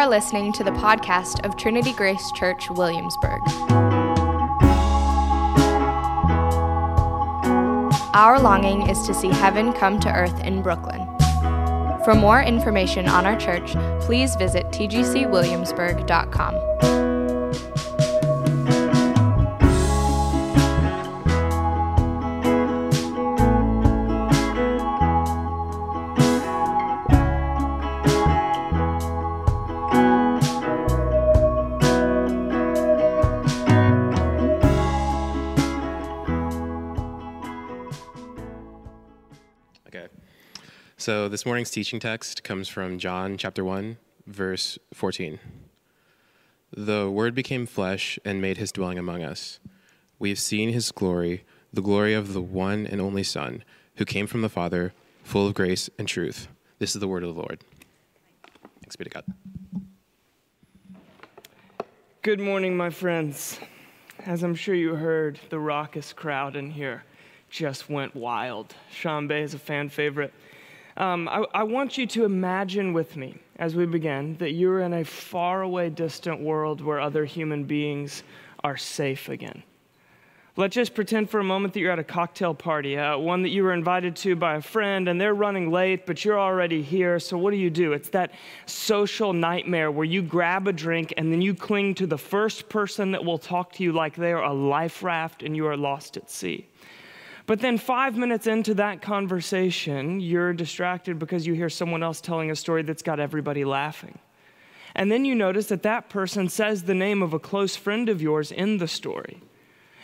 are listening to the podcast of Trinity Grace Church, Williamsburg. Our longing is to see heaven come to earth in Brooklyn. For more information on our church, please visit tgcwilliamsburg.com. So this morning's teaching text comes from John chapter 1, verse 14. The Word became flesh and made his dwelling among us. We have seen his glory, the glory of the one and only Son, who came from the Father, full of grace and truth. This is the word of the Lord. Thanks be to God. Good morning, my friends. As I'm sure you heard, the raucous crowd in here just went wild. Sean Bay is a fan favorite. Um, I, I want you to imagine with me as we begin that you're in a faraway, distant world where other human beings are safe again. Let's just pretend for a moment that you're at a cocktail party, uh, one that you were invited to by a friend, and they're running late, but you're already here. So, what do you do? It's that social nightmare where you grab a drink and then you cling to the first person that will talk to you like they're a life raft and you are lost at sea. But then, five minutes into that conversation, you're distracted because you hear someone else telling a story that's got everybody laughing. And then you notice that that person says the name of a close friend of yours in the story.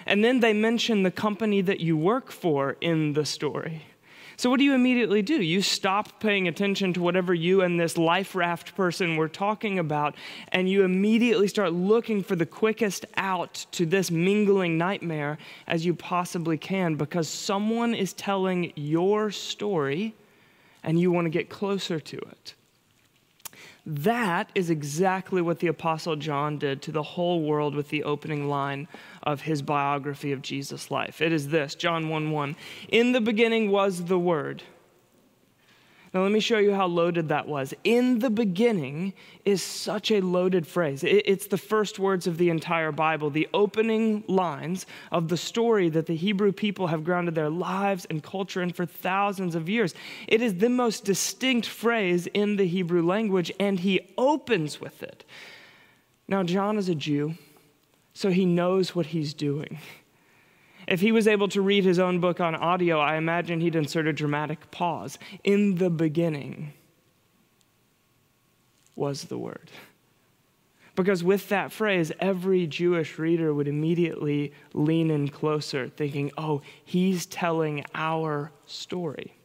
And then they mention the company that you work for in the story. So, what do you immediately do? You stop paying attention to whatever you and this life raft person were talking about, and you immediately start looking for the quickest out to this mingling nightmare as you possibly can because someone is telling your story and you want to get closer to it. That is exactly what the Apostle John did to the whole world with the opening line of his biography of Jesus' life. It is this John 1 1. In the beginning was the Word now, let me show you how loaded that was. In the beginning is such a loaded phrase. It's the first words of the entire Bible, the opening lines of the story that the Hebrew people have grounded their lives and culture in for thousands of years. It is the most distinct phrase in the Hebrew language, and he opens with it. Now, John is a Jew, so he knows what he's doing. If he was able to read his own book on audio, I imagine he'd insert a dramatic pause. In the beginning was the Word. Because with that phrase, every Jewish reader would immediately lean in closer, thinking, oh, he's telling our story.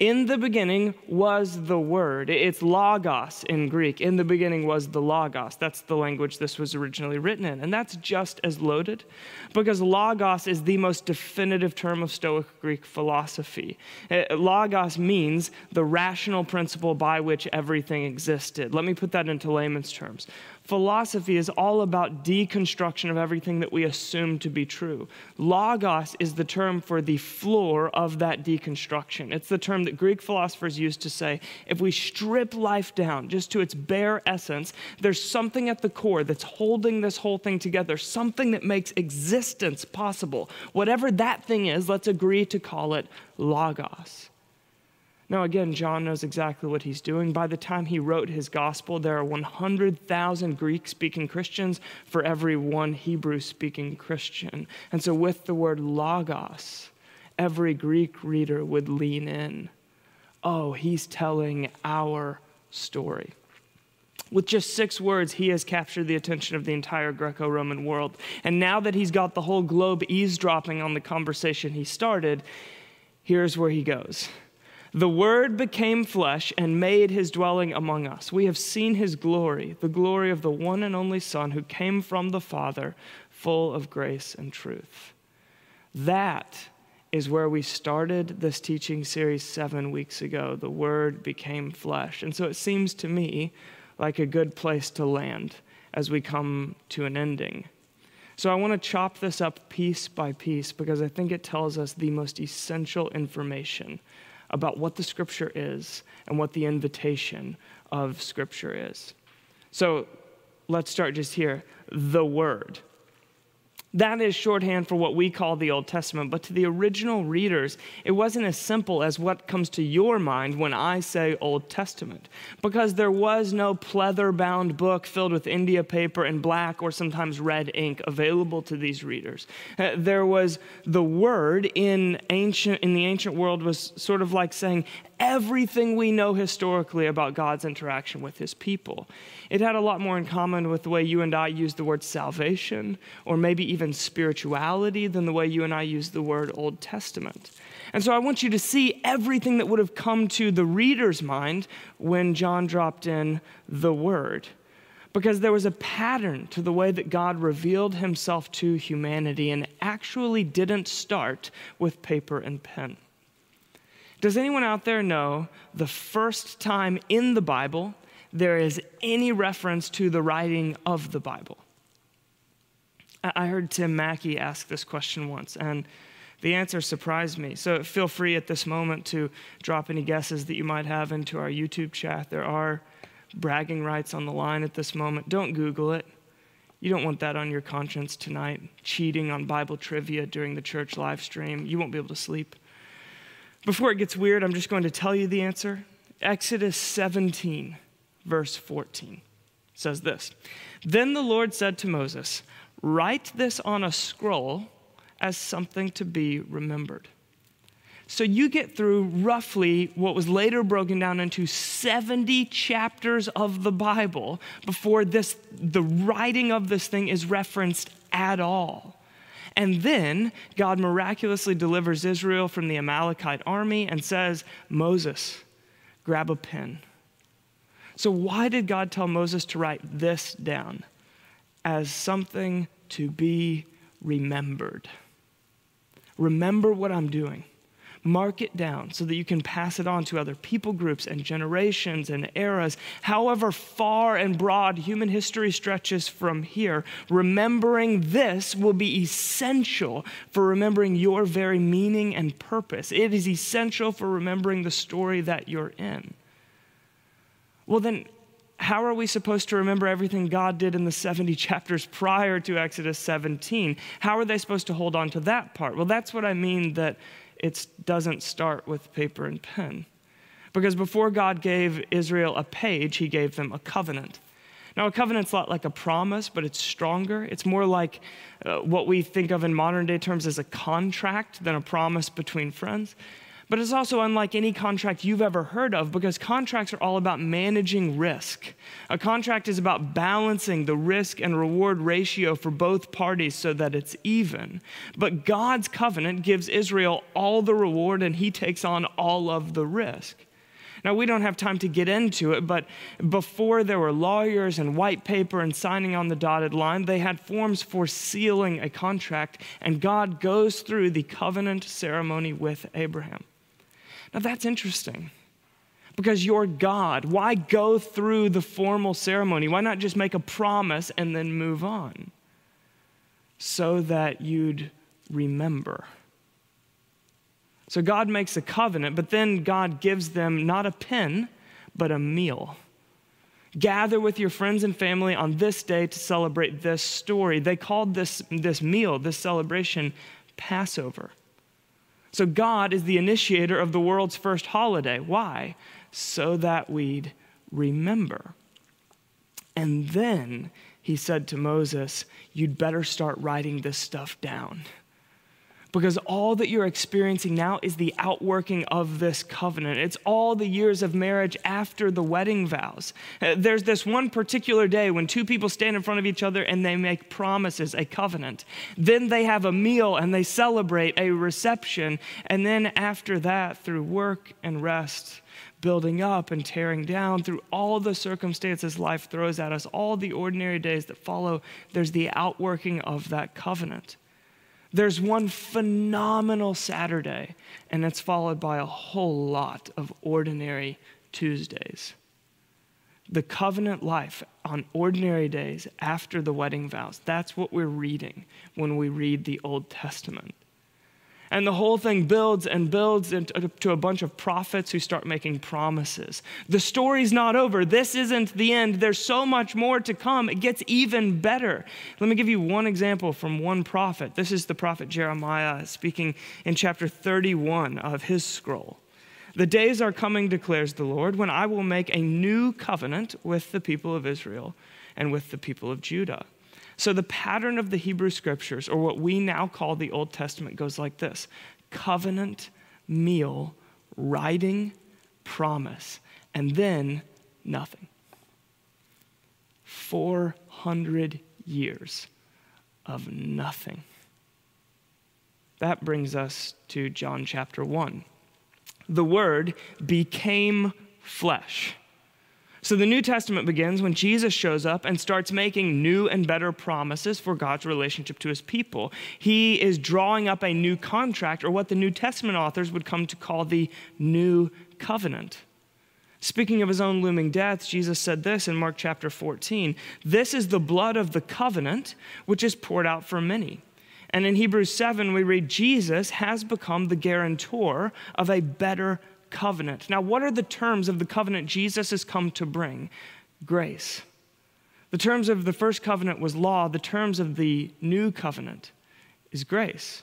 In the beginning was the Word. It's logos in Greek. In the beginning was the logos. That's the language this was originally written in. And that's just as loaded because logos is the most definitive term of Stoic Greek philosophy. Uh, logos means the rational principle by which everything existed. Let me put that into layman's terms. Philosophy is all about deconstruction of everything that we assume to be true. Logos is the term for the floor of that deconstruction. It's the term that Greek philosophers used to say if we strip life down just to its bare essence, there's something at the core that's holding this whole thing together, something that makes existence possible. Whatever that thing is, let's agree to call it Logos. Now, again, John knows exactly what he's doing. By the time he wrote his gospel, there are 100,000 Greek speaking Christians for every one Hebrew speaking Christian. And so, with the word logos, every Greek reader would lean in. Oh, he's telling our story. With just six words, he has captured the attention of the entire Greco Roman world. And now that he's got the whole globe eavesdropping on the conversation he started, here's where he goes. The Word became flesh and made his dwelling among us. We have seen his glory, the glory of the one and only Son who came from the Father, full of grace and truth. That is where we started this teaching series seven weeks ago. The Word became flesh. And so it seems to me like a good place to land as we come to an ending. So I want to chop this up piece by piece because I think it tells us the most essential information about what the scripture is and what the invitation of scripture is. So let's start just here the Word. That is shorthand for what we call the Old Testament, but to the original readers, it wasn't as simple as what comes to your mind when I say Old Testament, because there was no pleather bound book filled with India paper and black or sometimes red ink available to these readers. Uh, there was the word in ancient in the ancient world was sort of like saying everything we know historically about God's interaction with his people. It had a lot more in common with the way you and I use the word salvation, or maybe even spirituality, than the way you and I use the word Old Testament. And so I want you to see everything that would have come to the reader's mind when John dropped in the word. Because there was a pattern to the way that God revealed himself to humanity and actually didn't start with paper and pen. Does anyone out there know the first time in the Bible there is any reference to the writing of the Bible? I heard Tim Mackie ask this question once, and the answer surprised me. So feel free at this moment to drop any guesses that you might have into our YouTube chat. There are bragging rights on the line at this moment. Don't Google it. You don't want that on your conscience tonight, cheating on Bible trivia during the church live stream. You won't be able to sleep. Before it gets weird, I'm just going to tell you the answer. Exodus 17, verse 14 says this Then the Lord said to Moses, Write this on a scroll as something to be remembered. So you get through roughly what was later broken down into 70 chapters of the Bible before this the writing of this thing is referenced at all. And then God miraculously delivers Israel from the Amalekite army and says, Moses, grab a pen. So, why did God tell Moses to write this down? As something to be remembered. Remember what I'm doing. Mark it down so that you can pass it on to other people groups and generations and eras. However far and broad human history stretches from here, remembering this will be essential for remembering your very meaning and purpose. It is essential for remembering the story that you're in. Well, then, how are we supposed to remember everything God did in the 70 chapters prior to Exodus 17? How are they supposed to hold on to that part? Well, that's what I mean that it doesn't start with paper and pen. Because before God gave Israel a page, he gave them a covenant. Now, a covenant's a lot like a promise, but it's stronger. It's more like uh, what we think of in modern day terms as a contract than a promise between friends. But it's also unlike any contract you've ever heard of because contracts are all about managing risk. A contract is about balancing the risk and reward ratio for both parties so that it's even. But God's covenant gives Israel all the reward and he takes on all of the risk. Now, we don't have time to get into it, but before there were lawyers and white paper and signing on the dotted line, they had forms for sealing a contract, and God goes through the covenant ceremony with Abraham. Now that's interesting because you're God. Why go through the formal ceremony? Why not just make a promise and then move on? So that you'd remember. So God makes a covenant, but then God gives them not a pen, but a meal. Gather with your friends and family on this day to celebrate this story. They called this, this meal, this celebration, Passover. So God is the initiator of the world's first holiday. Why? So that we'd remember. And then he said to Moses, You'd better start writing this stuff down because all that you're experiencing now is the outworking of this covenant. It's all the years of marriage after the wedding vows. Uh, there's this one particular day when two people stand in front of each other and they make promises, a covenant. Then they have a meal and they celebrate a reception. And then after that, through work and rest, building up and tearing down through all the circumstances life throws at us, all the ordinary days that follow, there's the outworking of that covenant. There's one phenomenal Saturday, and it's followed by a whole lot of ordinary Tuesdays. The covenant life on ordinary days after the wedding vows, that's what we're reading when we read the Old Testament. And the whole thing builds and builds into uh, a bunch of prophets who start making promises. The story's not over. This isn't the end. There's so much more to come. It gets even better. Let me give you one example from one prophet. This is the prophet Jeremiah speaking in chapter 31 of his scroll. The days are coming, declares the Lord, when I will make a new covenant with the people of Israel and with the people of Judah. So, the pattern of the Hebrew scriptures, or what we now call the Old Testament, goes like this covenant, meal, writing, promise, and then nothing. 400 years of nothing. That brings us to John chapter 1. The Word became flesh so the New Testament begins when Jesus shows up and starts making new and better promises for God's relationship to his people. He is drawing up a new contract, or what the New Testament authors would come to call the new covenant. Speaking of his own looming death, Jesus said this in Mark chapter 14 This is the blood of the covenant, which is poured out for many. And in Hebrews 7, we read, Jesus has become the guarantor of a better covenant. Now, what are the terms of the covenant Jesus has come to bring? Grace. The terms of the first covenant was law, the terms of the new covenant is grace.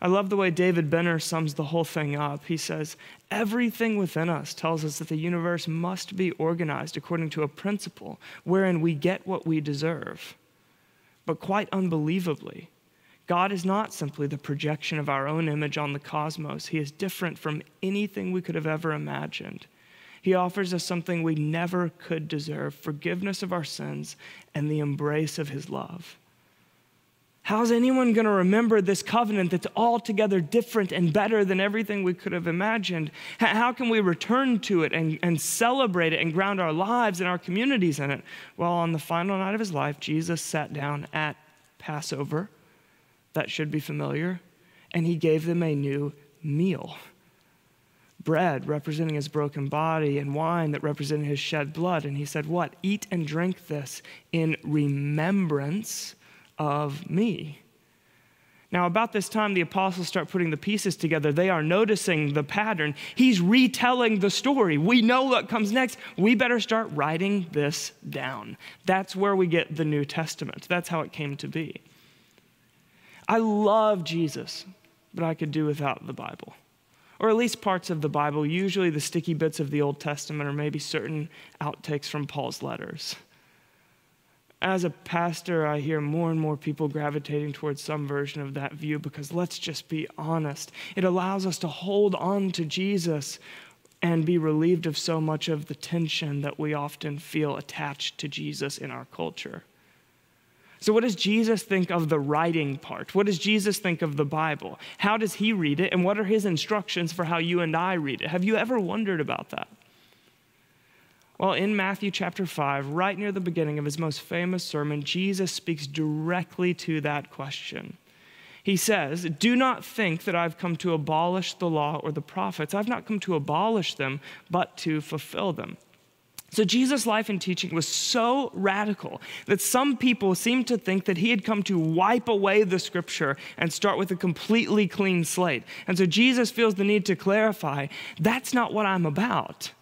I love the way David Benner sums the whole thing up. He says, Everything within us tells us that the universe must be organized according to a principle wherein we get what we deserve. But quite unbelievably, God is not simply the projection of our own image on the cosmos. He is different from anything we could have ever imagined. He offers us something we never could deserve forgiveness of our sins and the embrace of His love. How's anyone going to remember this covenant that's altogether different and better than everything we could have imagined? How can we return to it and, and celebrate it and ground our lives and our communities in it? Well, on the final night of his life, Jesus sat down at Passover that should be familiar. And he gave them a new meal bread representing his broken body, and wine that represented his shed blood. And he said, What? Eat and drink this in remembrance of me. Now, about this time, the apostles start putting the pieces together. They are noticing the pattern. He's retelling the story. We know what comes next. We better start writing this down. That's where we get the New Testament. That's how it came to be. I love Jesus, but I could do without the Bible. Or at least parts of the Bible, usually the sticky bits of the Old Testament, or maybe certain outtakes from Paul's letters. As a pastor, I hear more and more people gravitating towards some version of that view because let's just be honest. It allows us to hold on to Jesus and be relieved of so much of the tension that we often feel attached to Jesus in our culture. So, what does Jesus think of the writing part? What does Jesus think of the Bible? How does he read it? And what are his instructions for how you and I read it? Have you ever wondered about that? Well, in Matthew chapter 5, right near the beginning of his most famous sermon, Jesus speaks directly to that question. He says, Do not think that I've come to abolish the law or the prophets. I've not come to abolish them, but to fulfill them. So, Jesus' life and teaching was so radical that some people seemed to think that he had come to wipe away the scripture and start with a completely clean slate. And so, Jesus feels the need to clarify that's not what I'm about.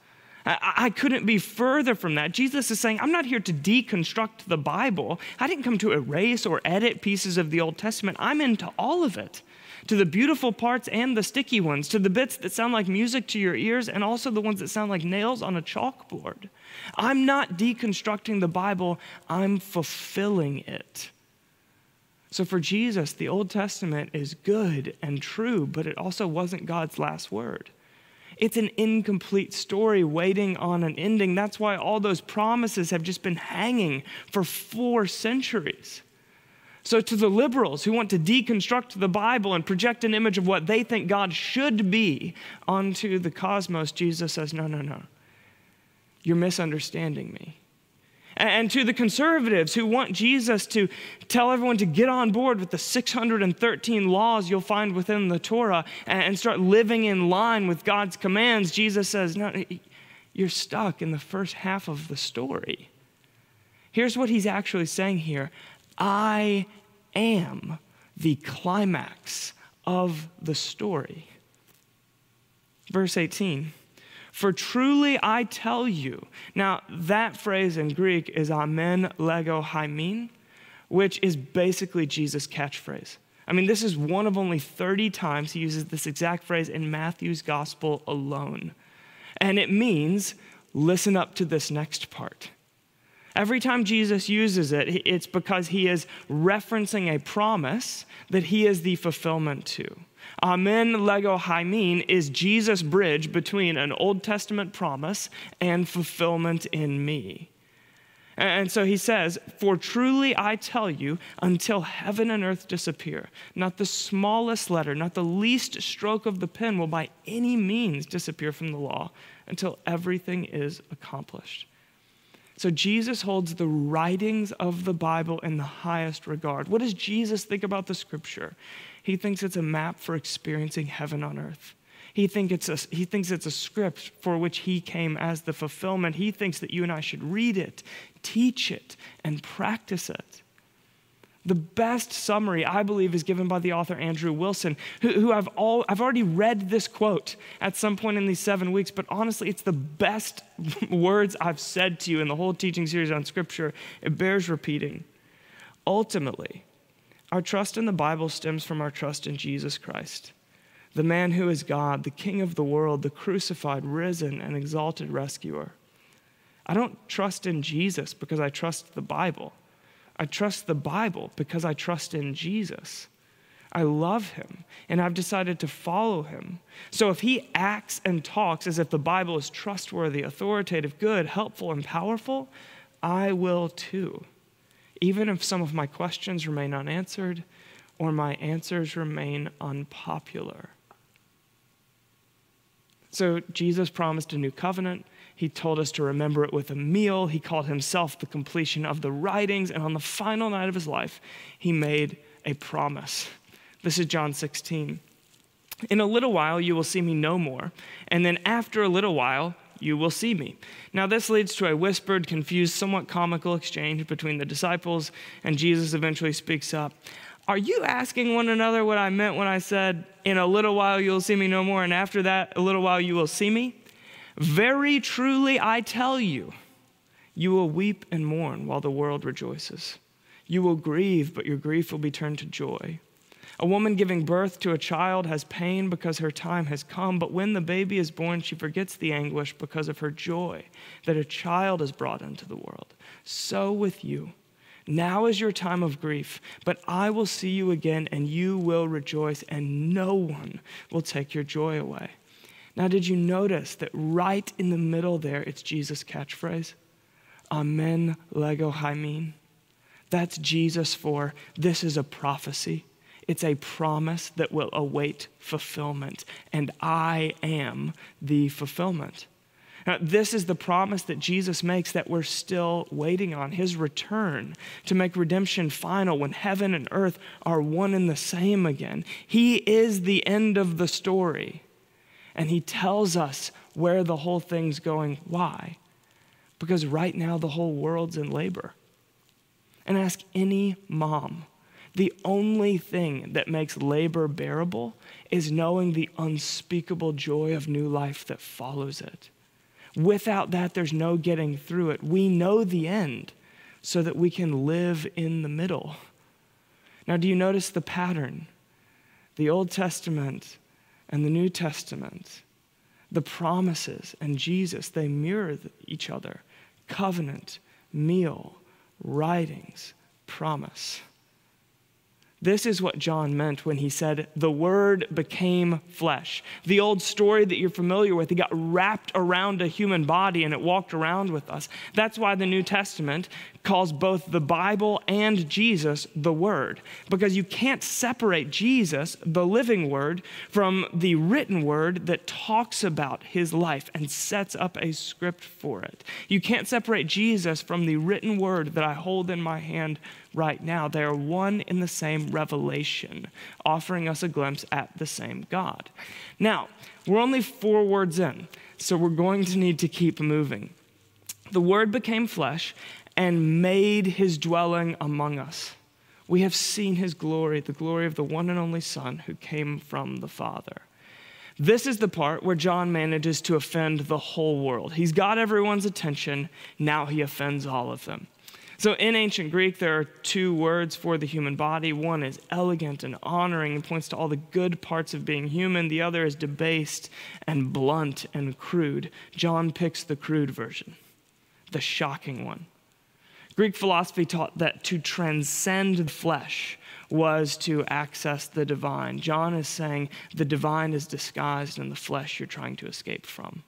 I, I couldn't be further from that. Jesus is saying, I'm not here to deconstruct the Bible. I didn't come to erase or edit pieces of the Old Testament. I'm into all of it to the beautiful parts and the sticky ones, to the bits that sound like music to your ears, and also the ones that sound like nails on a chalkboard. I'm not deconstructing the Bible, I'm fulfilling it. So for Jesus, the Old Testament is good and true, but it also wasn't God's last word. It's an incomplete story waiting on an ending. That's why all those promises have just been hanging for four centuries. So, to the liberals who want to deconstruct the Bible and project an image of what they think God should be onto the cosmos, Jesus says, No, no, no. You're misunderstanding me. And to the conservatives who want Jesus to tell everyone to get on board with the 613 laws you'll find within the Torah and start living in line with God's commands, Jesus says, No, you're stuck in the first half of the story. Here's what he's actually saying here I am the climax of the story. Verse 18. For truly I tell you. Now, that phrase in Greek is amen lego hymin, which is basically Jesus' catchphrase. I mean, this is one of only 30 times he uses this exact phrase in Matthew's gospel alone. And it means, listen up to this next part. Every time Jesus uses it, it's because he is referencing a promise that he is the fulfillment to. Amen lego hymin is Jesus' bridge between an Old Testament promise and fulfillment in me. And so he says, For truly I tell you, until heaven and earth disappear, not the smallest letter, not the least stroke of the pen will by any means disappear from the law until everything is accomplished. So Jesus holds the writings of the Bible in the highest regard. What does Jesus think about the scripture? He thinks it's a map for experiencing heaven on earth. He, think it's a, he thinks it's a script for which he came as the fulfillment. He thinks that you and I should read it, teach it, and practice it. The best summary, I believe, is given by the author Andrew Wilson, who, who I've, all, I've already read this quote at some point in these seven weeks, but honestly, it's the best words I've said to you in the whole teaching series on Scripture. It bears repeating. Ultimately, our trust in the Bible stems from our trust in Jesus Christ, the man who is God, the King of the world, the crucified, risen, and exalted rescuer. I don't trust in Jesus because I trust the Bible. I trust the Bible because I trust in Jesus. I love him and I've decided to follow him. So if he acts and talks as if the Bible is trustworthy, authoritative, good, helpful, and powerful, I will too. Even if some of my questions remain unanswered or my answers remain unpopular. So Jesus promised a new covenant. He told us to remember it with a meal. He called himself the completion of the writings. And on the final night of his life, he made a promise. This is John 16. In a little while, you will see me no more. And then after a little while, you will see me. Now, this leads to a whispered, confused, somewhat comical exchange between the disciples, and Jesus eventually speaks up. Are you asking one another what I meant when I said, In a little while you'll see me no more, and after that, a little while you will see me? Very truly, I tell you, you will weep and mourn while the world rejoices. You will grieve, but your grief will be turned to joy. A woman giving birth to a child has pain because her time has come, but when the baby is born, she forgets the anguish because of her joy that a child is brought into the world. So with you. Now is your time of grief, but I will see you again, and you will rejoice, and no one will take your joy away. Now, did you notice that right in the middle there, it's Jesus' catchphrase? Amen, lego hymin. That's Jesus for this is a prophecy. It's a promise that will await fulfillment, and I am the fulfillment. Now, this is the promise that Jesus makes that we're still waiting on his return to make redemption final when heaven and earth are one and the same again. He is the end of the story and he tells us where the whole thing's going. Why? Because right now the whole world's in labor. And ask any mom. The only thing that makes labor bearable is knowing the unspeakable joy of new life that follows it. Without that, there's no getting through it. We know the end so that we can live in the middle. Now, do you notice the pattern? The Old Testament and the New Testament, the promises and Jesus, they mirror each other. Covenant, meal, writings, promise. This is what John meant when he said, The Word became flesh. The old story that you're familiar with, it got wrapped around a human body and it walked around with us. That's why the New Testament calls both the Bible and Jesus the Word, because you can't separate Jesus, the living Word, from the written Word that talks about his life and sets up a script for it. You can't separate Jesus from the written Word that I hold in my hand right now. They are one in the same revelation, offering us a glimpse at the same God. Now, we're only four words in, so we're going to need to keep moving. The Word became flesh and made his dwelling among us. We have seen his glory, the glory of the one and only Son who came from the Father. This is the part where John manages to offend the whole world. He's got everyone's attention, now he offends all of them. So, in ancient Greek, there are two words for the human body. One is elegant and honoring and points to all the good parts of being human. The other is debased and blunt and crude. John picks the crude version, the shocking one. Greek philosophy taught that to transcend the flesh was to access the divine. John is saying the divine is disguised in the flesh you're trying to escape from.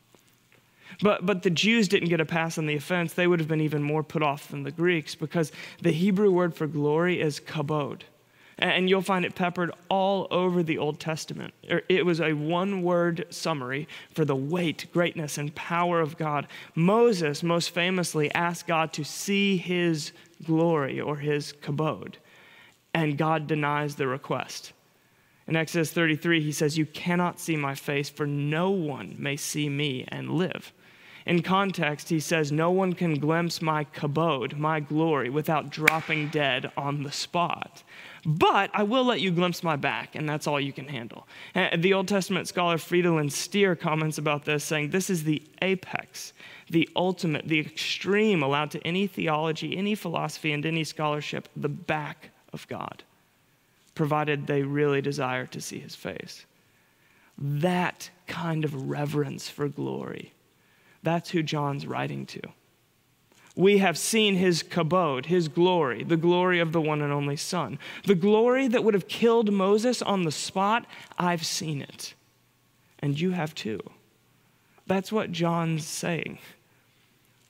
But, but the Jews didn't get a pass on the offense. They would have been even more put off than the Greeks because the Hebrew word for glory is kabod. And you'll find it peppered all over the Old Testament. Er, it was a one word summary for the weight, greatness, and power of God. Moses most famously asked God to see his glory or his kabod, and God denies the request. In Exodus 33, he says, You cannot see my face, for no one may see me and live. In context, he says, No one can glimpse my kabod, my glory, without dropping dead on the spot. But I will let you glimpse my back, and that's all you can handle. Uh, the Old Testament scholar Fridolin Stier comments about this, saying, This is the apex, the ultimate, the extreme allowed to any theology, any philosophy, and any scholarship, the back of God, provided they really desire to see his face. That kind of reverence for glory that's who John's writing to. We have seen his kabod, his glory, the glory of the one and only Son. The glory that would have killed Moses on the spot, I've seen it. And you have too. That's what John's saying.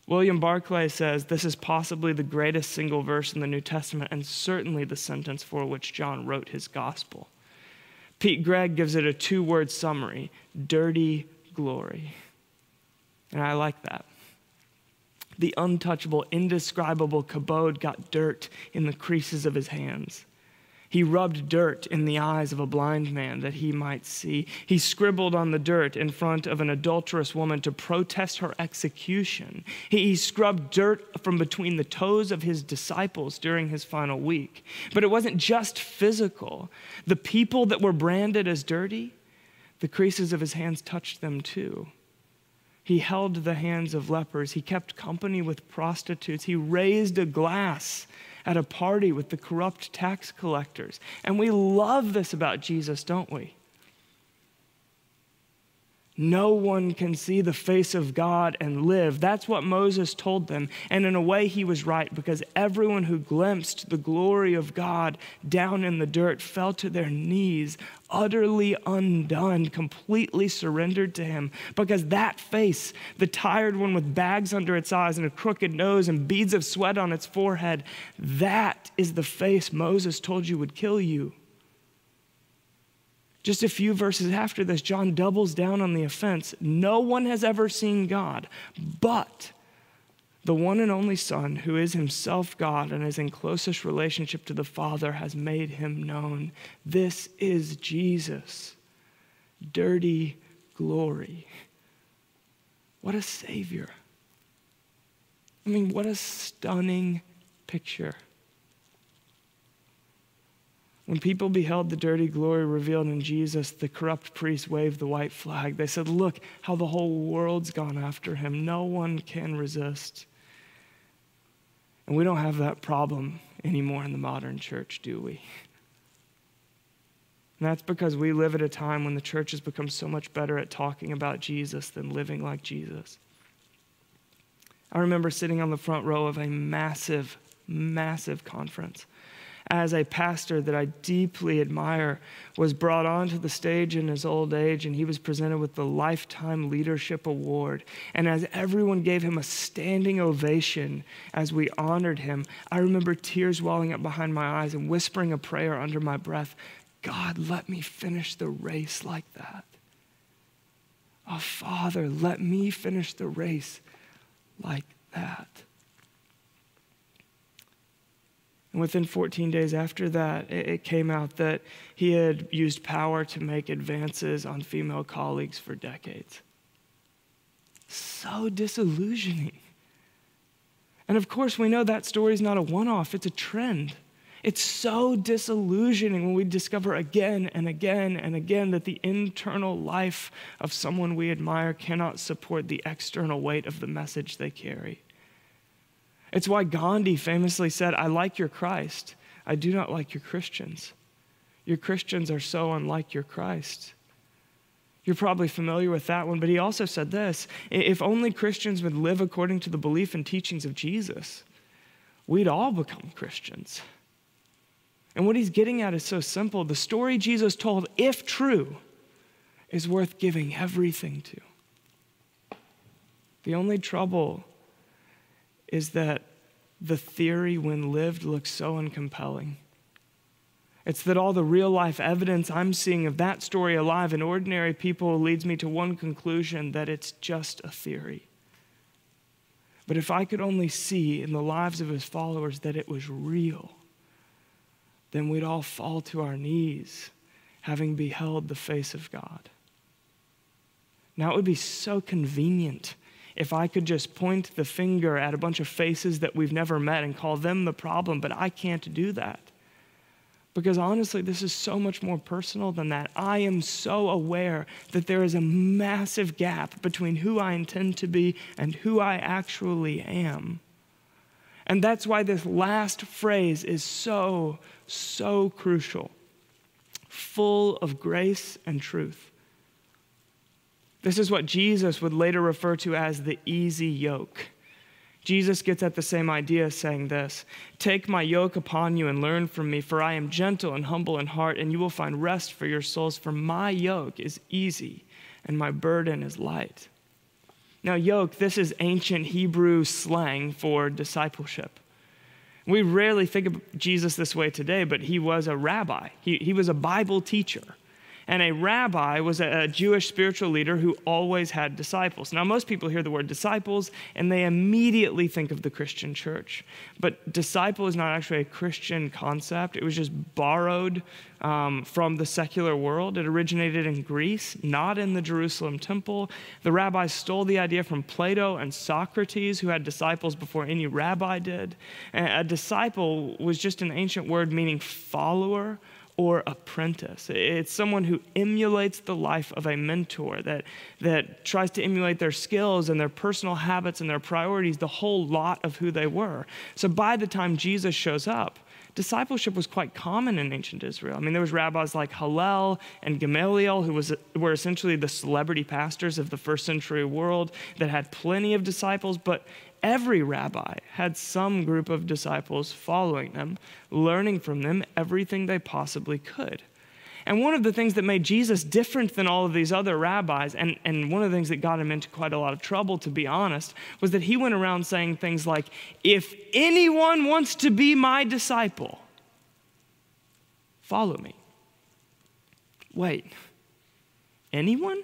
William Barclay says this is possibly the greatest single verse in the New Testament and certainly the sentence for which John wrote his gospel. Pete Greig gives it a two word summary dirty glory. And I like that. The untouchable, indescribable kabod got dirt in the creases of his hands. He rubbed dirt in the eyes of a blind man that he might see. He scribbled on the dirt in front of an adulterous woman to protest her execution. He scrubbed dirt from between the toes of his disciples during his final week. But it wasn't just physical. The people that were branded as dirty, the creases of his hands touched them too. He held the hands of lepers. He kept company with prostitutes. He raised a glass at a party with the corrupt tax collectors. And we love this about Jesus, don't we? No one can see the face of God and live. That's what Moses told them. And in a way, he was right because everyone who glimpsed the glory of God down in the dirt fell to their knees, utterly undone, completely surrendered to him. Because that face, the tired one with bags under its eyes and a crooked nose and beads of sweat on its forehead, that is the face Moses told you would kill you. Just a few verses after this, John doubles down on the offense. No one has ever seen God, but the one and only Son, who is himself God and is in closest relationship to the Father, has made him known. This is Jesus. Dirty glory. What a Savior. I mean, what a stunning picture. When people beheld the dirty glory revealed in Jesus, the corrupt priests waved the white flag. They said, Look how the whole world's gone after him. No one can resist. And we don't have that problem anymore in the modern church, do we? And that's because we live at a time when the church has become so much better at talking about Jesus than living like Jesus. I remember sitting on the front row of a massive, massive conference as a pastor that I deeply admire, was brought onto the stage in his old age and he was presented with the Lifetime Leadership Award. And as everyone gave him a standing ovation as we honored him, I remember tears welling up behind my eyes and whispering a prayer under my breath God, let me finish the race like that. Oh, Father, let me finish the race like that. And within 14 days after that, it came out that he had used power to make advances on female colleagues for decades. So disillusioning. And of course, we know that story is not a one off, it's a trend. It's so disillusioning when we discover again and again and again that the internal life of someone we admire cannot support the external weight of the message they carry. It's why Gandhi famously said, I like your Christ, I do not like your Christians. Your Christians are so unlike your Christ. You're probably familiar with that one, but he also said this if only Christians would live according to the belief and teachings of Jesus, we'd all become Christians. And what he's getting at is so simple. The story Jesus told, if true, is worth giving everything to. The only trouble is that the theory, when lived, looks so uncompelling. It's that all the real life evidence I'm seeing of that story alive in ordinary people leads me to one conclusion that it's just a theory. But if I could only see in the lives of his followers that it was real, then we'd all fall to our knees having beheld the face of God. Now, it would be so convenient if I could just point the finger at a bunch of faces that we've never met and call them the problem, but I can't do that. Because honestly, this is so much more personal than that. I am so aware that there is a massive gap between who I intend to be and who I actually am. And that's why this last phrase is so, so crucial full of grace and truth. This is what Jesus would later refer to as the easy yoke. Jesus gets at the same idea, saying this Take my yoke upon you and learn from me, for I am gentle and humble in heart, and you will find rest for your souls. For my yoke is easy and my burden is light. Now, yoke, this is ancient Hebrew slang for discipleship. We rarely think of Jesus this way today, but he was a rabbi, he, he was a Bible teacher. And a rabbi was a, Jewish spiritual leader who always had disciples. Now, most people hear the word disciples and they immediately think of the Christian church. But disciple is not actually a Christian concept, it was just borrowed um, from the secular world. It originated in Greece, not in the Jerusalem temple. The rabbis stole the idea from Plato and Socrates, who had disciples before any rabbi did. And a disciple was just an ancient word meaning follower or apprentice. It's someone who emulates the life of a mentor, that, that tries to emulate their skills and their personal habits and their priorities, the whole lot of who they were. So by the time Jesus shows up, discipleship was quite common in ancient Israel. I mean, there was rabbis like Hillel and Gamaliel, who was, were essentially the celebrity pastors of the first century world that had plenty of disciples, but every rabbi had some group of disciples following them, learning from them everything they possibly could. And one of the things that made Jesus different than all of these other rabbis, and, and one of the things that got him into quite a lot of trouble, to be honest, was that he went around saying things like, If anyone wants to be my disciple, follow me. Wait, anyone?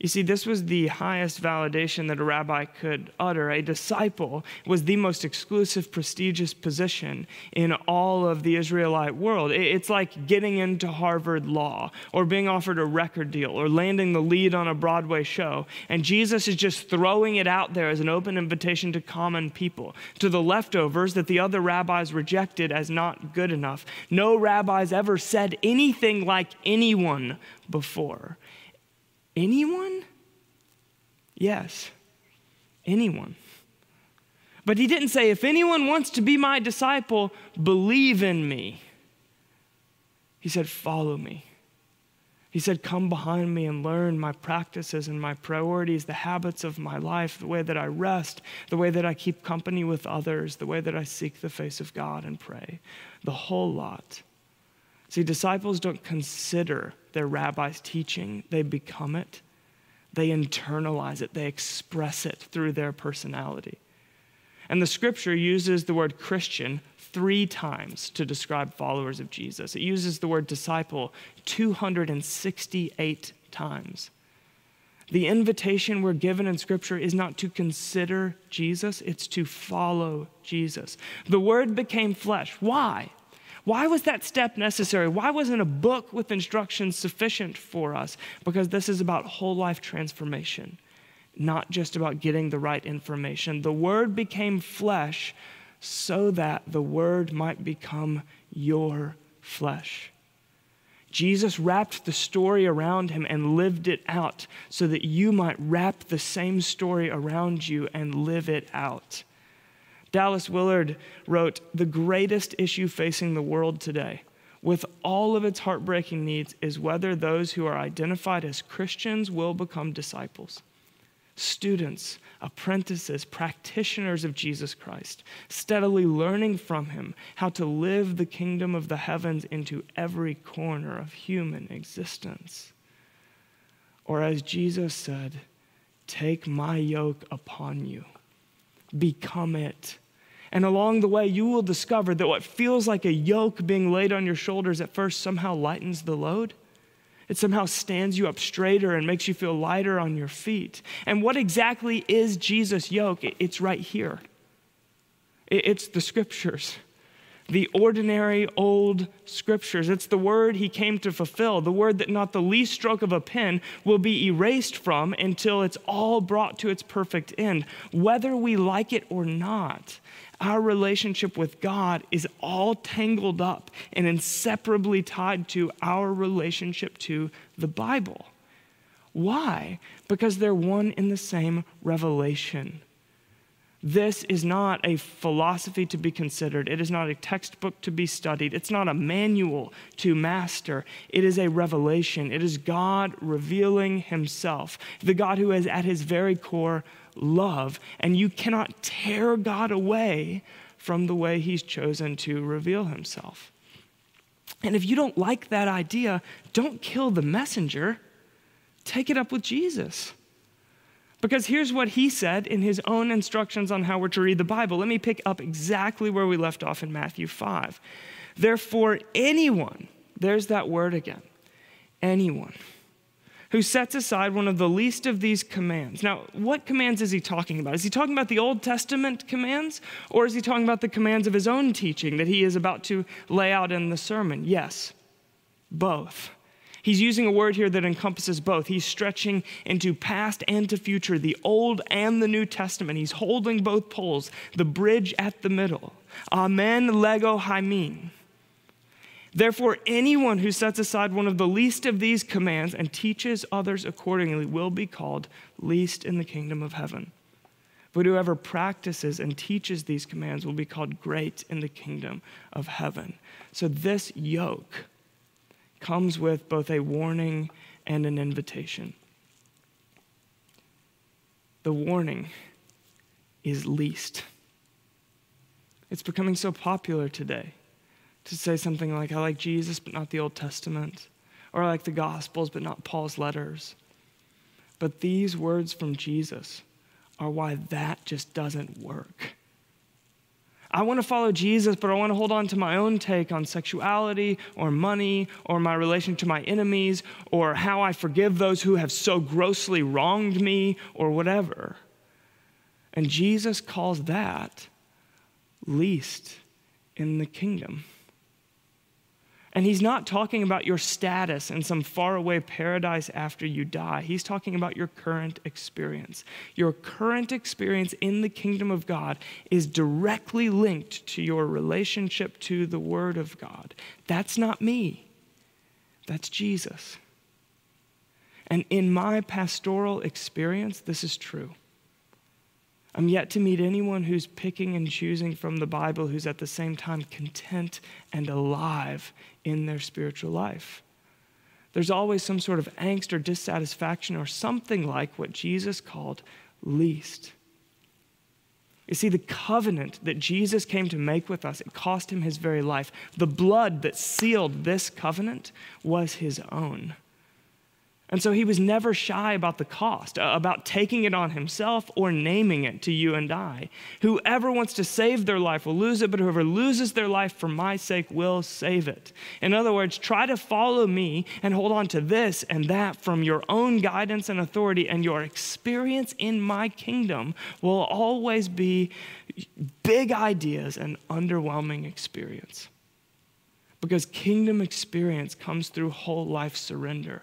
You see, this was the highest validation that a rabbi could utter. A disciple was the most exclusive, prestigious position in all of the Israelite world. It's like getting into Harvard Law, or being offered a record deal, or landing the lead on a Broadway show. And Jesus is just throwing it out there as an open invitation to common people, to the leftovers that the other rabbis rejected as not good enough. No rabbis ever said anything like anyone before. Anyone? Yes, anyone. But he didn't say, if anyone wants to be my disciple, believe in me. He said, follow me. He said, Come behind me and learn my practices and my priorities, the habits of my life, the way that I rest, the way that I keep company with others, the way that I seek the face of God and pray. The whole lot. See, disciples don't consider their rabbi's teaching, they become it, they internalize it, they express it through their personality. And the scripture uses the word Christian three times to describe followers of Jesus. It uses the word disciple 268 times. The invitation we're given in Scripture is not to consider Jesus, it's to follow Jesus. The Word became flesh. Why? Why was that step necessary? Why wasn't a book with instructions sufficient for us? Because this is about whole life transformation, not just about getting the right information. The Word became flesh so that the word might become your flesh. Jesus wrapped the story around him and lived it out so that you might wrap the same story around you and live it out. Dallas Willard wrote The greatest issue facing the world today, with all of its heartbreaking needs, is whether those who are identified as Christians will become disciples students, apprentices, practitioners of Jesus Christ, steadily learning from him how to live the kingdom of the heavens into every corner of human existence. Or as Jesus said, take my yoke upon you, become it. And along the way, you will discover that what feels like a yoke being laid on your shoulders at first somehow lightens the load it somehow stands you up straighter and makes you feel lighter on your feet. And what exactly is Jesus' yoke? It's right here. It's the scriptures, the ordinary old scriptures. It's the word he came to fulfill, the word that not the least stroke of a pen will be erased from until it's all brought to its perfect end, whether we like it or not our relationship with God is all tangled up and inseparably tied to our relationship to the Bible. Why? Because they're one in the same revelation. This is not a philosophy to be considered. It is not a textbook to be studied. It's not a manual to master. It is a revelation. It is God revealing Himself, the God who is at His very core love. And you cannot tear God away from the way He's chosen to reveal Himself. And if you don't like that idea, don't kill the messenger, take it up with Jesus. Because here's what he said in his own instructions on how we're to read the Bible. Let me pick up exactly where we left off in Matthew 5. Therefore, anyone, there's that word again, anyone who sets aside one of the least of these commands. Now, what commands is he talking about? Is he talking about the Old Testament commands, or is he talking about the commands of his own teaching that he is about to lay out in the sermon? Yes, both. He's using a word here that encompasses both. He's stretching into past and to future, the Old and the New Testament. He's holding both poles, the bridge at the middle. Amen, lego, hymin. Therefore, anyone who sets aside one of the least of these commands and teaches others accordingly will be called least in the kingdom of heaven. But whoever practices and teaches these commands will be called great in the kingdom of heaven. So, this yoke comes with both a warning and an invitation. The warning is least. It's becoming so popular today to say something like, I like Jesus, but not the Old Testament, or I like the Gospels, but not Paul's letters. But these words from Jesus are why that just doesn't work. I want to follow Jesus, but I want to hold on to my own take on sexuality or money or my relation to my enemies or how I forgive those who have so grossly wronged me or whatever. And Jesus calls that least in the kingdom. And he's not talking about your status in some faraway paradise after you die. He's talking about your current experience. Your current experience in the kingdom of God is directly linked to your relationship to the Word of God. That's not me, that's Jesus. And in my pastoral experience, this is true. I'm yet to meet anyone who's picking and choosing from the Bible who's at the same time content and alive in their spiritual life. There's always some sort of angst or dissatisfaction or something like what Jesus called least. You see, the covenant that Jesus came to make with us, it cost him his very life. The blood that sealed this covenant was his own. And so he was never shy about the cost, uh, about taking it on himself or naming it to you and I. Whoever wants to save their life will lose it, but whoever loses their life for my sake will save it. In other words, try to follow me and hold on to this and that from your own guidance and authority, and your experience in my kingdom will always be big ideas and underwhelming experience. Because kingdom experience comes through whole life surrender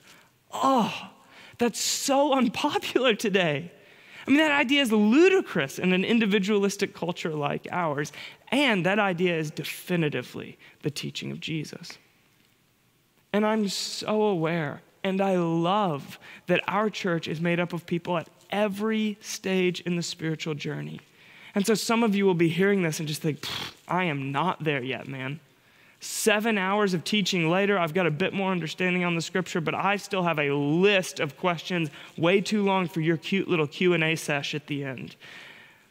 Oh, that's so unpopular today. I mean, that idea is ludicrous in an individualistic culture like ours. And that idea is definitively the teaching of Jesus. And I'm so aware and I love that our church is made up of people at every stage in the spiritual journey. And so some of you will be hearing this and just think, I am not there yet, man. Seven hours of teaching later, I've got a bit more understanding on the scripture, but I still have a list of questions way too long for your cute little Q&A sesh at the end.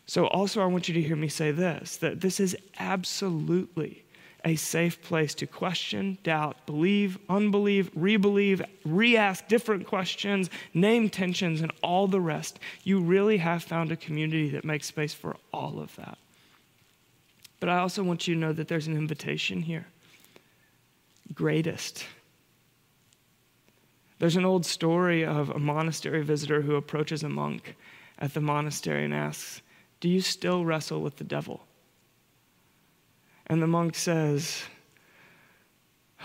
So also I want you to hear me say this, that this is absolutely a safe place to question, doubt, believe, unbelieve, rebelieve, re ask different questions, name tensions, and all the rest. You really have found a community that makes space for all of that. But I also want you to know that there's an invitation here greatest. There's an old story of a monastery visitor who approaches a monk at the monastery and asks, Do you still wrestle with the devil? And the monk says,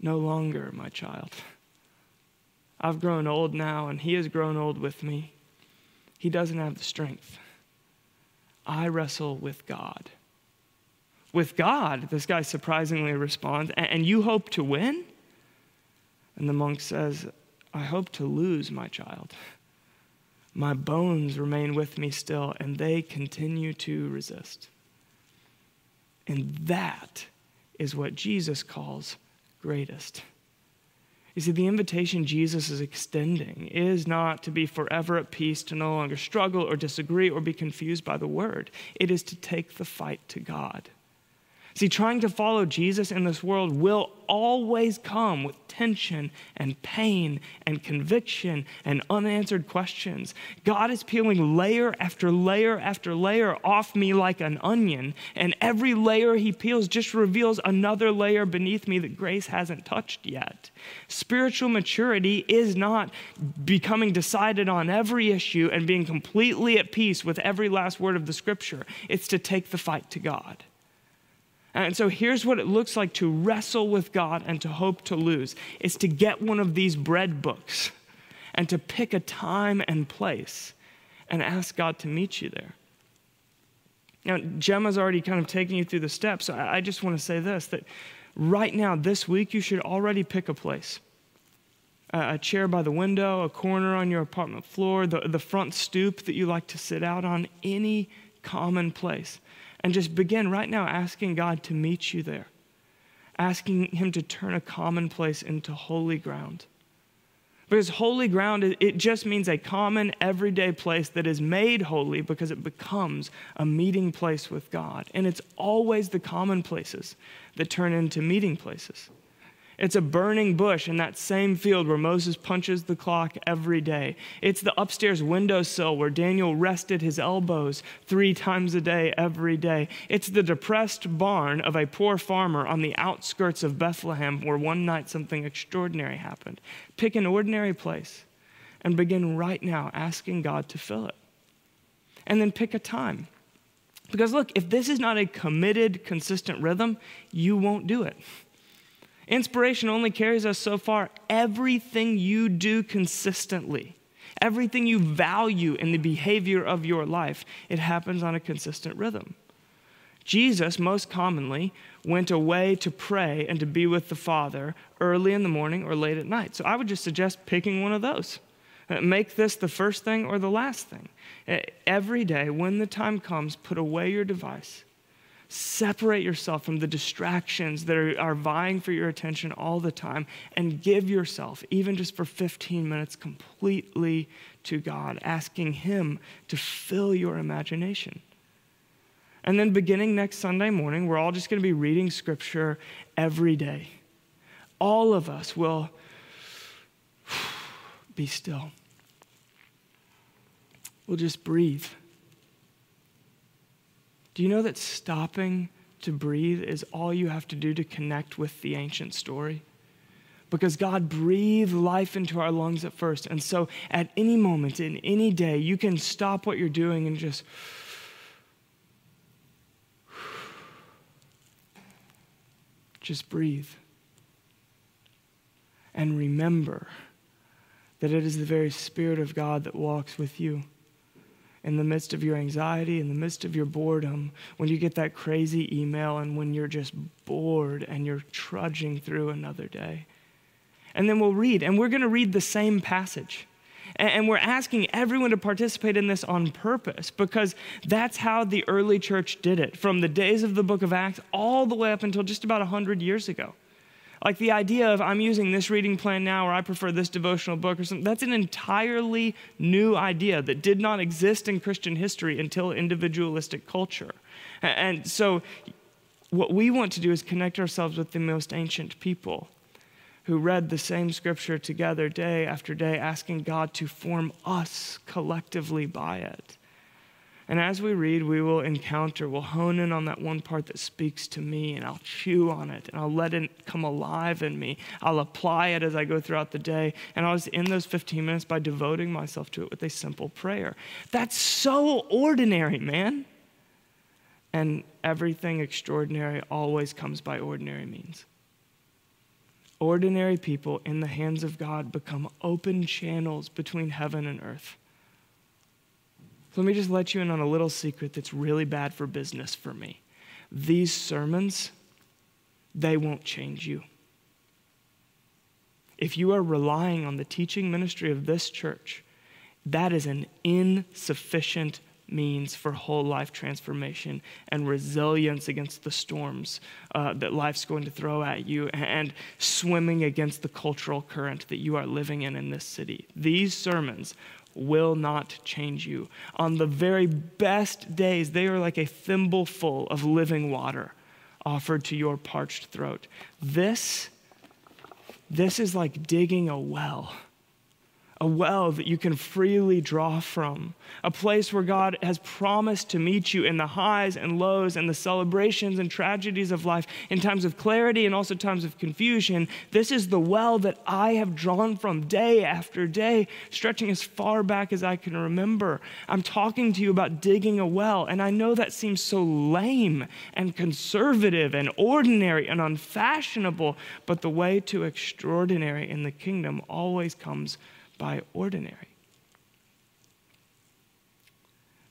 No longer, my child. I've grown old now, and he has grown old with me. He doesn't have the strength. I wrestle with God. With God, this guy surprisingly responds, and you hope to win? And the monk says, I hope to lose, my child. My bones remain with me still, and they continue to resist. And that is what Jesus calls greatest. You see, the invitation Jesus is extending is not to be forever at peace, to no longer struggle or disagree or be confused by the word. It is to take the fight to God. See, trying to follow Jesus in this world will always come with tension and pain and conviction and unanswered questions. God is peeling layer after layer after layer off me like an onion, and every layer he peels just reveals another layer beneath me that grace hasn't touched yet. Spiritual maturity is not becoming decided on every issue and being completely at peace with every last word of the scripture, it's to take the fight to God. And so here's what it looks like to wrestle with God and to hope to lose is to get one of these bread books and to pick a time and place and ask God to meet you there. Now, Gemma's already kind of taken you through the steps. So I just want to say this that right now, this week, you should already pick a place a chair by the window, a corner on your apartment floor, the, the front stoop that you like to sit out on, any common place and just begin right now asking God to meet you there, asking Him to turn a commonplace into holy ground. Because holy ground, it just means a common, everyday place that is made holy because it becomes a meeting place with God. And it's always the common places that turn into meeting places. It's a burning bush in that same field where Moses punches the clock every day. It's the upstairs windowsill where Daniel rested his elbows three times a day every day. It's the depressed barn of a poor farmer on the outskirts of Bethlehem where one night something extraordinary happened. Pick an ordinary place and begin right now asking God to fill it. And then pick a time. Because look, if this is not a committed, consistent rhythm, you won't do it. Inspiration only carries us so far. Everything you do consistently, everything you value in the behavior of your life, it happens on a consistent rhythm. Jesus, most commonly, went away to pray and to be with the Father early in the morning or late at night. So I would just suggest picking one of those. Uh, make this the first thing or the last thing. Uh, every day, when the time comes, put away your device Separate yourself from the distractions that are, are vying for your attention all the time and give yourself, even just for 15 minutes, completely to God, asking Him to fill your imagination. And then beginning next Sunday morning, we're all just going to be reading scripture every day. All of us will be still. We'll just breathe. Do you know that stopping to breathe is all you have to do to connect with the ancient story? Because God breathed life into our lungs at first. And so at any moment, in any day, you can stop what you're doing and just. Just breathe. And remember that it is the very Spirit of God that walks with you. In the midst of your anxiety, in the midst of your boredom, when you get that crazy email and when you're just bored and you're trudging through another day. And then we'll read, and we're going to read the same passage. And we're asking everyone to participate in this on purpose because that's how the early church did it from the days of the book of Acts all the way up until just about 100 years ago. Like the idea of I'm using this reading plan now or I prefer this devotional book or something, that's an entirely new idea that did not exist in Christian history until individualistic culture. And so, what we want to do is connect ourselves with the most ancient people who read the same scripture together day after day, asking God to form us collectively by it. And as we read, we will encounter, we'll hone in on that one part that speaks to me, and I'll chew on it, and I'll let it come alive in me. I'll apply it as I go throughout the day, and I'll just end those 15 minutes by devoting myself to it with a simple prayer. That's so ordinary, man. And everything extraordinary always comes by ordinary means. Ordinary people in the hands of God become open channels between heaven and earth. So let me just let you in on a little secret that's really bad for business for me. These sermons, they won't change you. If you are relying on the teaching ministry of this church, that is an insufficient means for whole life transformation and resilience against the storms uh, that life's going to throw at you and swimming against the cultural current that you are living in in this city. These sermons will not change you. On the very best days, they are like a thimbleful of living water offered to your parched throat. This, this is like digging a well a well that you can freely draw from, a place where God has promised to meet you in the highs and lows and the celebrations and tragedies of life, in times of clarity and also times of confusion. This is the well that I have drawn from day after day, stretching as far back as I can remember. I'm talking to you about digging a well, and I know that seems so lame and conservative and ordinary and unfashionable, but the way to extraordinary in the kingdom always comes by ordinary.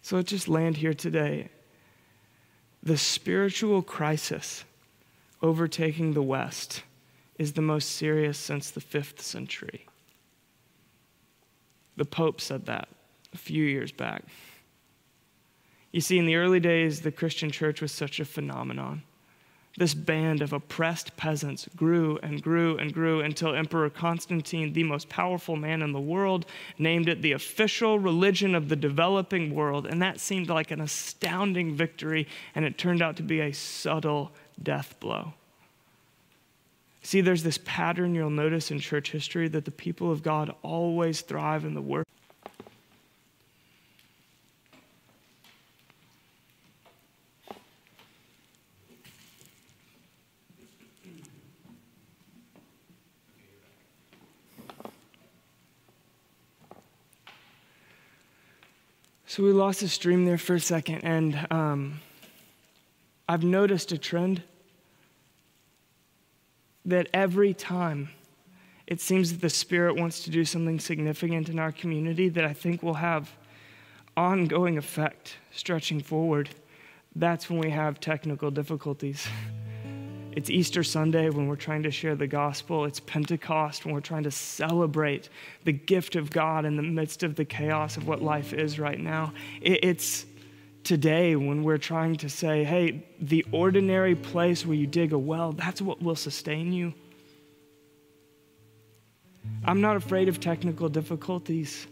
So let's just land here today. The spiritual crisis overtaking the West is the most serious since the fifth century. The Pope said that a few years back. You see, in the early days, the Christian church was such a phenomenon. This band of oppressed peasants grew and grew and grew until Emperor Constantine, the most powerful man in the world, named it the official religion of the developing world. And that seemed like an astounding victory, and it turned out to be a subtle death blow. See, there's this pattern you'll notice in church history that the people of God always thrive in the work. So we lost the stream there for a second, and um, I've noticed a trend that every time it seems that the Spirit wants to do something significant in our community that I think will have ongoing effect stretching forward, that's when we have technical difficulties. It's Easter Sunday when we're trying to share the gospel. It's Pentecost when we're trying to celebrate the gift of God in the midst of the chaos of what life is right now. It's today when we're trying to say, hey, the ordinary place where you dig a well, that's what will sustain you. I'm not afraid of technical difficulties.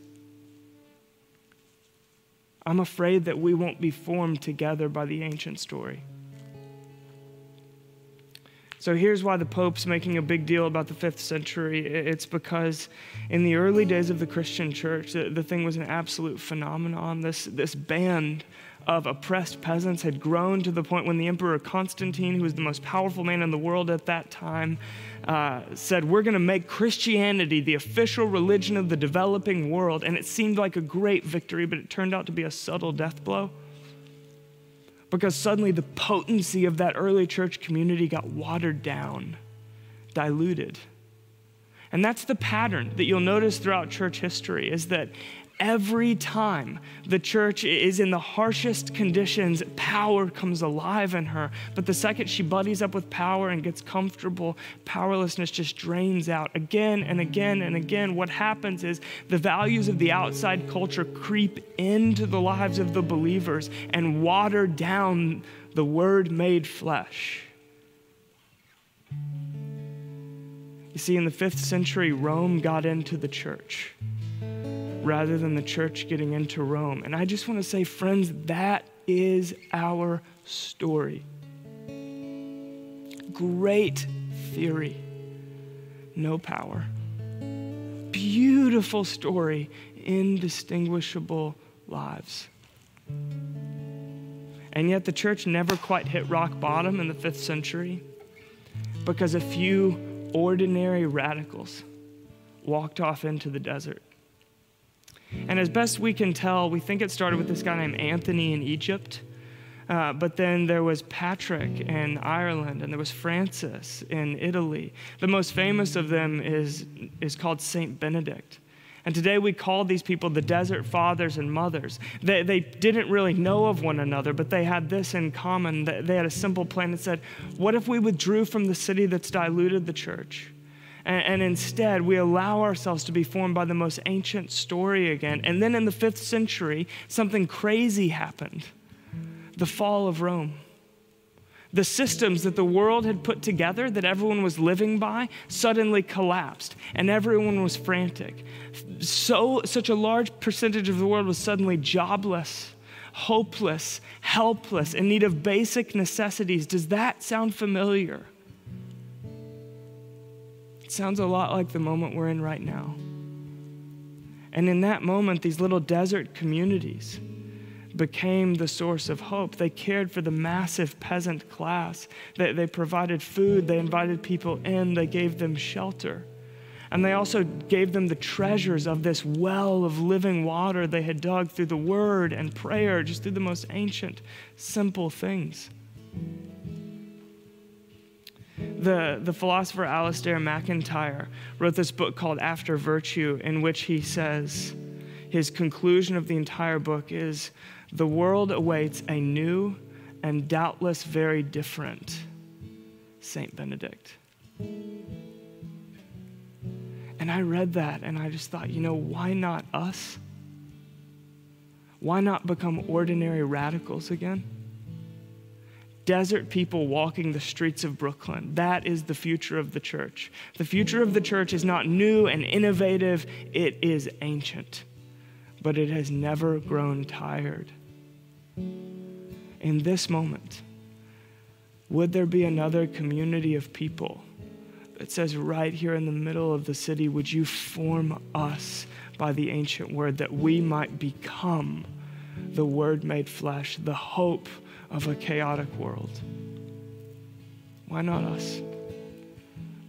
I'm afraid that we won't be formed together by the ancient story. So here's why the Pope's making a big deal about the fifth century. It's because in the early days of the Christian church, the, the thing was an absolute phenomenon. This, this band of oppressed peasants had grown to the point when the Emperor Constantine, who was the most powerful man in the world at that time, uh, said, We're going to make Christianity the official religion of the developing world. And it seemed like a great victory, but it turned out to be a subtle death blow because suddenly the potency of that early church community got watered down, diluted. And that's the pattern that you'll notice throughout church history is that Every time the church is in the harshest conditions, power comes alive in her. But the second she buddies up with power and gets comfortable, powerlessness just drains out again and again and again. What happens is the values of the outside culture creep into the lives of the believers and water down the word made flesh. You see, in the fifth century, Rome got into the church rather than the church getting into Rome. And I just want to say, friends, that is our story. Great theory, no power. Beautiful story, indistinguishable lives. And yet the church never quite hit rock bottom in the fifth century because a few ordinary radicals walked off into the desert. And as best we can tell, we think it started with this guy named Anthony in Egypt. Uh, but then there was Patrick in Ireland, and there was Francis in Italy. The most famous of them is, is called Saint Benedict. And today we call these people the desert fathers and mothers. They, they didn't really know of one another, but they had this in common. They had a simple plan that said, What if we withdrew from the city that's diluted the church? And, and instead, we allow ourselves to be formed by the most ancient story again. And then in the fifth century, something crazy happened the fall of Rome. The systems that the world had put together, that everyone was living by, suddenly collapsed, and everyone was frantic. So, such a large percentage of the world was suddenly jobless, hopeless, helpless, in need of basic necessities. Does that sound familiar? It sounds a lot like the moment we're in right now. And in that moment, these little desert communities became the source of hope. They cared for the massive peasant class. They, they provided food, they invited people in, they gave them shelter. And they also gave them the treasures of this well of living water they had dug through the word and prayer, just through the most ancient, simple things. The, the philosopher Alasdair MacIntyre wrote this book called After Virtue, in which he says, his conclusion of the entire book is the world awaits a new and doubtless very different Saint Benedict. And I read that and I just thought, you know, why not us? Why not become ordinary radicals again? Desert people walking the streets of Brooklyn. That is the future of the church. The future of the church is not new and innovative, it is ancient, but it has never grown tired. In this moment, would there be another community of people that says, right here in the middle of the city, would you form us by the ancient word that we might become the word made flesh, the hope of a chaotic world. Why not us?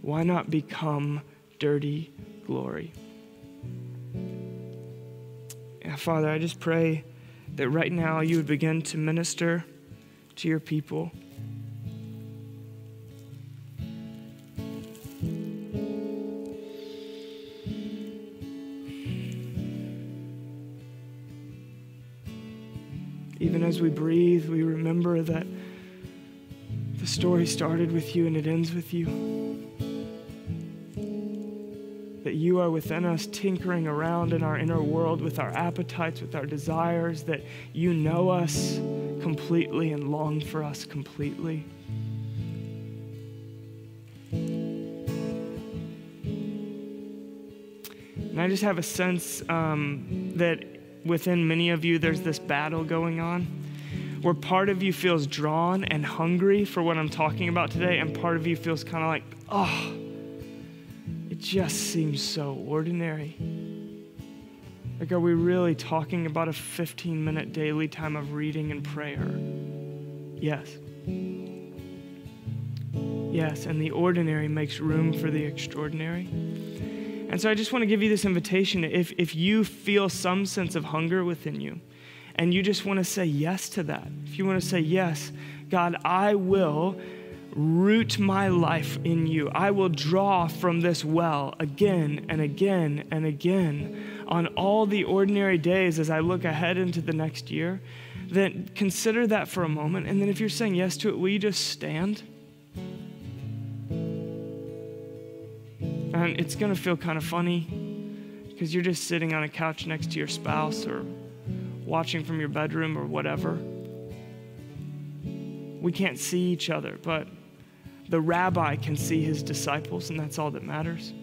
Why not become dirty glory? Yeah, Father, I just pray that right now you would begin to minister to your people. Even as we breathe, we remember that the story started with you and it ends with you. That you are within us, tinkering around in our inner world with our appetites, with our desires, that you know us completely and long for us completely. And I just have a sense um, that within many of you, there's this battle going on where part of you feels drawn and hungry for what I'm talking about today, and part of you feels kind of like, oh, it just seems so ordinary. Like, are we really talking about a 15 minute daily time of reading and prayer? Yes. Yes, and the ordinary makes room for the extraordinary. And so I just want to give you this invitation. If, if you feel some sense of hunger within you, and you just want to say yes to that, if you want to say, Yes, God, I will root my life in you. I will draw from this well again and again and again on all the ordinary days as I look ahead into the next year. Then consider that for a moment. And then if you're saying yes to it, will you just stand? And it's going to feel kind of funny because you're just sitting on a couch next to your spouse or watching from your bedroom or whatever. We can't see each other, but the rabbi can see his disciples, and that's all that matters.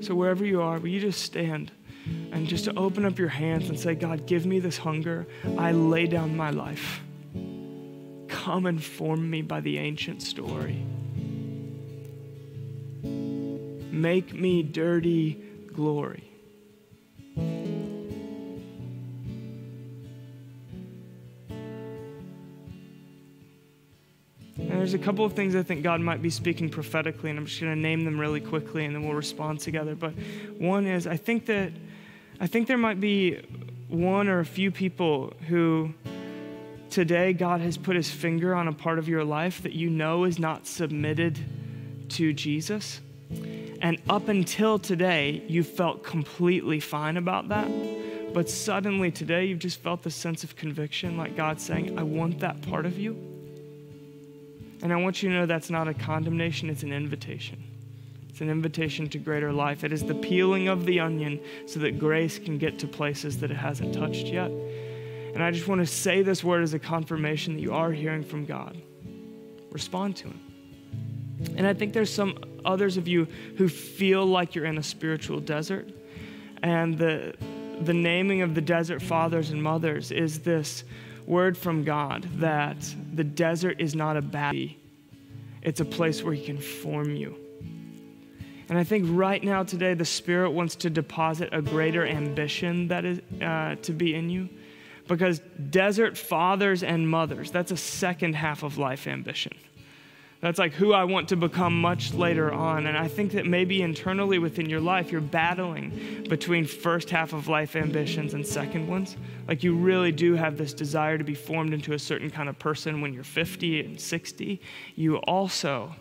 So, wherever you are, will you just stand and just to open up your hands and say, God, give me this hunger. I lay down my life. Come and form me by the ancient story. Make me dirty glory. And there's a couple of things I think God might be speaking prophetically, and I'm just going to name them really quickly and then we'll respond together. But one is I think that I think there might be one or a few people who today God has put his finger on a part of your life that you know is not submitted to Jesus. And up until today, you felt completely fine about that. But suddenly today, you've just felt the sense of conviction, like God saying, I want that part of you. And I want you to know that's not a condemnation, it's an invitation. It's an invitation to greater life. It is the peeling of the onion so that grace can get to places that it hasn't touched yet. And I just want to say this word as a confirmation that you are hearing from God. Respond to Him. And I think there's some others of you who feel like you're in a spiritual desert. And the, the naming of the desert fathers and mothers is this word from God that the desert is not a bad, it's a place where He can form you. And I think right now, today, the Spirit wants to deposit a greater ambition that is uh, to be in you. Because desert fathers and mothers, that's a second half of life ambition. That's like who I want to become much later on. And I think that maybe internally within your life, you're battling between first half of life ambitions and second ones. Like you really do have this desire to be formed into a certain kind of person when you're 50 and 60. You also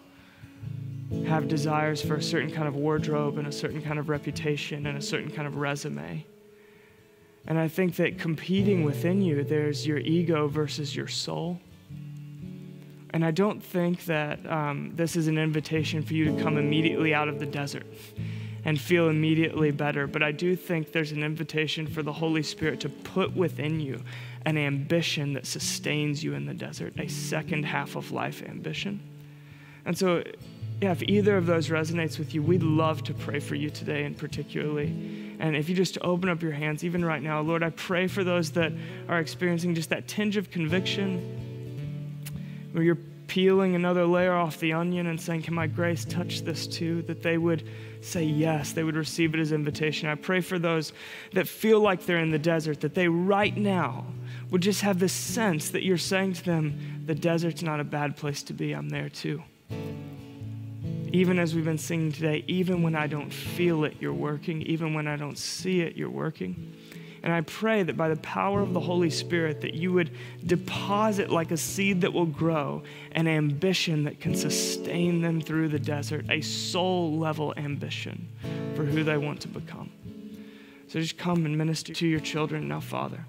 have desires for a certain kind of wardrobe and a certain kind of reputation and a certain kind of resume. And I think that competing within you, there's your ego versus your soul. And I don't think that um, this is an invitation for you to come immediately out of the desert and feel immediately better. But I do think there's an invitation for the Holy Spirit to put within you an ambition that sustains you in the desert, a second half of life ambition. And so, yeah, if either of those resonates with you, we'd love to pray for you today, and particularly. And if you just open up your hands, even right now, Lord, I pray for those that are experiencing just that tinge of conviction where you're peeling another layer off the onion and saying, Can my grace touch this too? That they would say yes, they would receive it as invitation. I pray for those that feel like they're in the desert, that they right now would just have this sense that you're saying to them, The desert's not a bad place to be, I'm there too. Even as we've been singing today, even when I don't feel it, you're working. Even when I don't see it, you're working. And I pray that by the power of the Holy Spirit that you would deposit like a seed that will grow an ambition that can sustain them through the desert, a soul level ambition for who they want to become. So just come and minister to your children now, Father.